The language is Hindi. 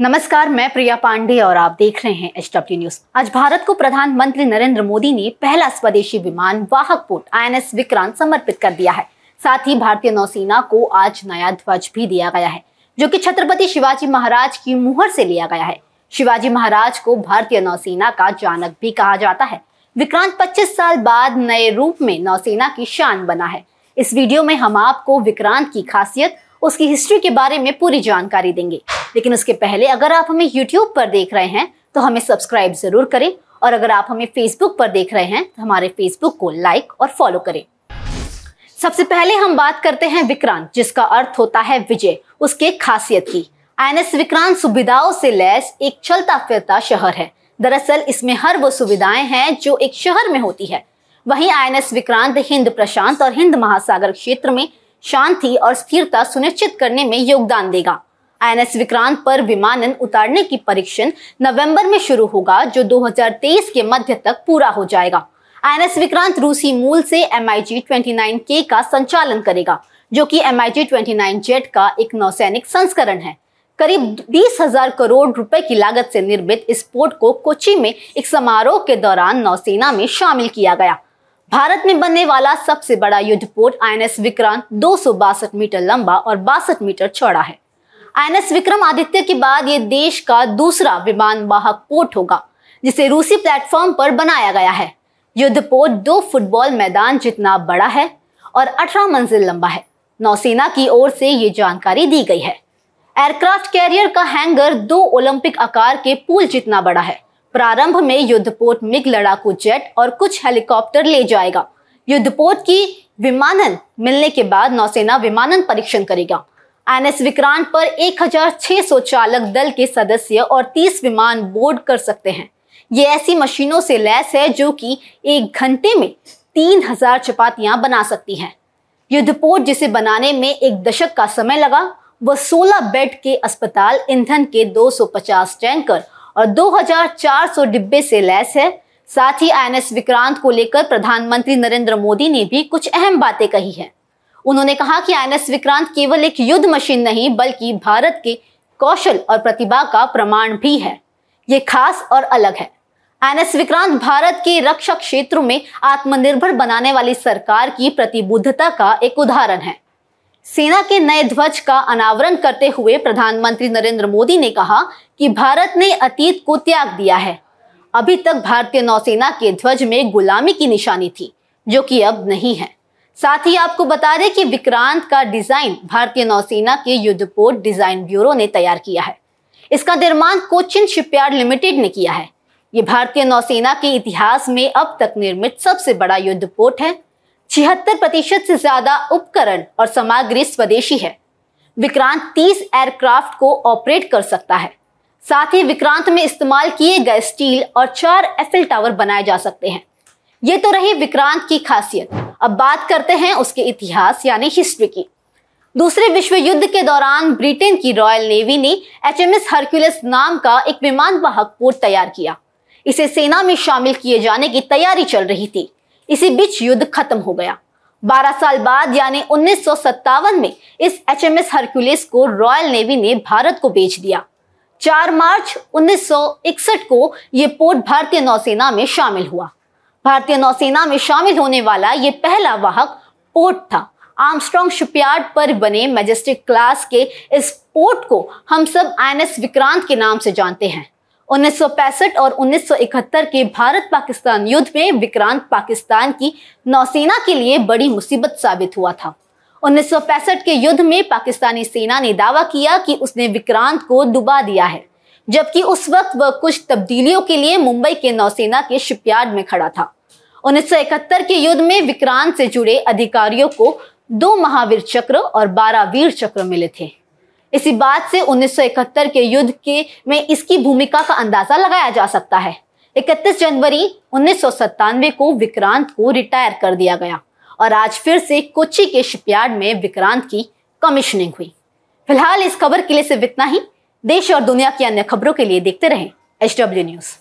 नमस्कार, मैं प्रिया पांडे और आप देख रहे हैं एच डब्ल्यू न्यूज़ आज भारत को प्रधानमंत्री नरेंद्र मोदी ने पहला स्वदेशी विमान वाहक पोत आईएनएस विक्रांत, समर्पित कर दिया है। साथ ही भारतीय नौसेना को आज नया ध्वज भी दिया गया है, जो कि छत्रपति शिवाजी महाराज की मुहर से लिया गया है। शिवाजी महाराज को भारतीय नौसेना का जानक भी कहा जाता है। विक्रांत 25 साल बाद नए रूप में नौसेना की शान बना है। इस वीडियो में हम आपको विक्रांत की खासियत उसकी हिस्ट्री के बारे में पूरी जानकारी देंगे। लेकिन उसके पहले अगर आप हमें यूट्यूब पर देख रहे हैं तो हमें सब्सक्राइब ज़रूर करें और अगर आप हमें फेसबुक पर देख रहे हैं तो हमारे फेसबुक को लाइक और फॉलो करें। सबसे पहले हम बात करते हैं विक्रांत, जिसका अर्थ होता है विजय, उसके खासियत की। आईएनएस विक्रांत सुविधाओं से लैस एक चलता फिरता शहर है। दरअसल इसमें हर वो सुविधाएँ हैं जो एक शहर में होती है। वहीं आईएनएस विक्रांत हिंद प्रशांत और हिंद महासागर क्षेत्र में शांति और स्थिरता सुनिश्चित करने में योगदान देगा। आईएनएस विक्रांत पर विमानन उतारने की परीक्षण नवंबर में शुरू होगा, जो 2023 के मध्य तक पूरा हो जाएगा। आईएनएस विक्रांत रूसी मूल से एम आई जी के का संचालन करेगा, जो कि एम आई जी जेट का एक नौसैनिक संस्करण है। करीब बीस हज़ार करोड़ रुपए की लागत से निर्मित इस पोर्ट को कोची में एक समारोह के दौरान नौसेना में शामिल किया गया। भारत में बनने वाला सबसे बड़ा युद्धपोत आईएनएस विक्रांत दो सौ बासठ मीटर लंबा और बासठ मीटर चौड़ा है। आईएनएस विक्रम आदित्य के बाद ये देश का दूसरा विमान वाहक पोर्ट होगा, जिसे रूसी प्लेटफॉर्म पर बनाया गया है। युद्ध पोर्ट दो फुटबॉल मैदान जितना बड़ा है और 18 मंजिल लंबा है। नौसेना की ओर से ये जानकारी दी गई है। एयरक्राफ्ट कैरियर का हैंगर दो ओलंपिक आकार के पूल जितना बड़ा है प्रारंभ में युद्धपोत मिग लड़ाकू जेट और कुछ हेलीकॉप्टर ले जाएगा। युद्धपोत की विमानन मिलने के बाद नौसेना विमानन परीक्षण करेगा। एनएस विक्रांत पर 1600 चालक दल के सदस्य और 30 विमान बोर्ड कर सकते हैं। ये ऐसी मशीनों से लैस है जो कि एक घंटे में 3000 चपातियाँ बना सकती हैं। युद्धपोत जिसे बनाने में एक दशक का समय लगा, वह 16 बेड के अस्पताल, ईंधन के 250 टैंकर और 2400 डिब्बे से लैस है। साथ ही आईएनएस विक्रांत को लेकर प्रधानमंत्री नरेंद्र मोदी ने भी कुछ अहम बातें कही हैं। उन्होंने कहा कि आईएनएस विक्रांत केवल एक युद्ध मशीन नहीं, बल्कि भारत के कौशल और प्रतिभा का प्रमाण भी है। ये खास और अलग है। आईएनएस विक्रांत भारत के रक्षा क्षेत्र में आत्मनिर्भर बनाने वाली सरकार की प्रतिबद्धता का एक उदाहरण है। सेना के नए ध्वज का अनावरण करते हुए प्रधानमंत्री नरेंद्र मोदी ने कहा कि भारत ने अतीत को त्याग दिया है। अभी तक भारतीय नौसेना के ध्वज में गुलामी की निशानी थी, जो कि अब नहीं है। साथ ही आपको बता दें कि विक्रांत का डिज़ाइन भारतीय नौसेना के युद्धपोत डिज़ाइन ब्यूरो ने तैयार किया है। इसका निर्माण कोचिन शिपयार्ड लिमिटेड ने किया है। ये भारतीय नौसेना के इतिहास में अब तक निर्मित सबसे बड़ा युद्धपोत है। छिहत्तर प्रतिशत से ज़्यादा उपकरण और सामग्री स्वदेशी है। विक्रांत 30 एयरक्राफ्ट को ऑपरेट कर सकता है। साथ ही विक्रांत में इस्तेमाल किए गए स्टील और चार एफिल टावर बनाए जा सकते हैं। ये तो रही विक्रांत की खासियत। अब बात करते हैं उसके इतिहास, यानी हिस्ट्री की। दूसरे विश्व युद्ध के दौरान ब्रिटेन की रॉयल नेवी ने एच एम एस हर्क्यूलिस नाम का एक विमान वाहक पोत तैयार किया। इसे सेना में शामिल किए जाने की तैयारी चल रही थी। इसी बीच युद्ध खत्म हो गया। 12 साल बाद, यानी उन्नीस सौ सत्तावन में, इस एच एम हरक्यूलिस को रॉयल नेवी ने भारत को बेच दिया। 4 मार्च 1961 को यह पोर्ट भारतीय नौसेना में शामिल हुआ। भारतीय नौसेना में शामिल होने वाला ये पहला वाहक पोर्ट था। आर्मस्ट्रॉन्ग शिपयार्ड पर बने मैजेस्टिक क्लास के इस पोर्ट को हम सब आईएनएस विक्रांत के नाम से जानते हैं। 1965 और 1971 के भारत पाकिस्तान युद्ध में विक्रांत पाकिस्तान की नौसेना के लिए बड़ी मुसीबत साबित हुआ था। 1965 के युद्ध में पाकिस्तानी सेना ने दावा किया कि उसने विक्रांत को डुबा दिया है, जबकि उस वक्त वह कुछ तब्दीलियों के लिए मुंबई के नौसेना के शिपयार्ड में खड़ा था। 1971 के युद्ध में विक्रांत से जुड़े अधिकारियों को दो महावीर चक्र और बारह वीर चक्र मिले थे। इसी बात से 1971 के युद्ध के में इसकी भूमिका का अंदाज़ा लगाया जा सकता है। 31 जनवरी उन्नीस सौ सत्तानवे को विक्रांत को रिटायर कर दिया गया और आज फिर से कोची के शिपयार्ड में विक्रांत की कमिश्निंग हुई। फ़िलहाल इस खबर के लिए सिर्फ़ इतना ही। देश और दुनिया की अन्य खबरों के लिए देखते रहें एच डब्ल्यू न्यूज़।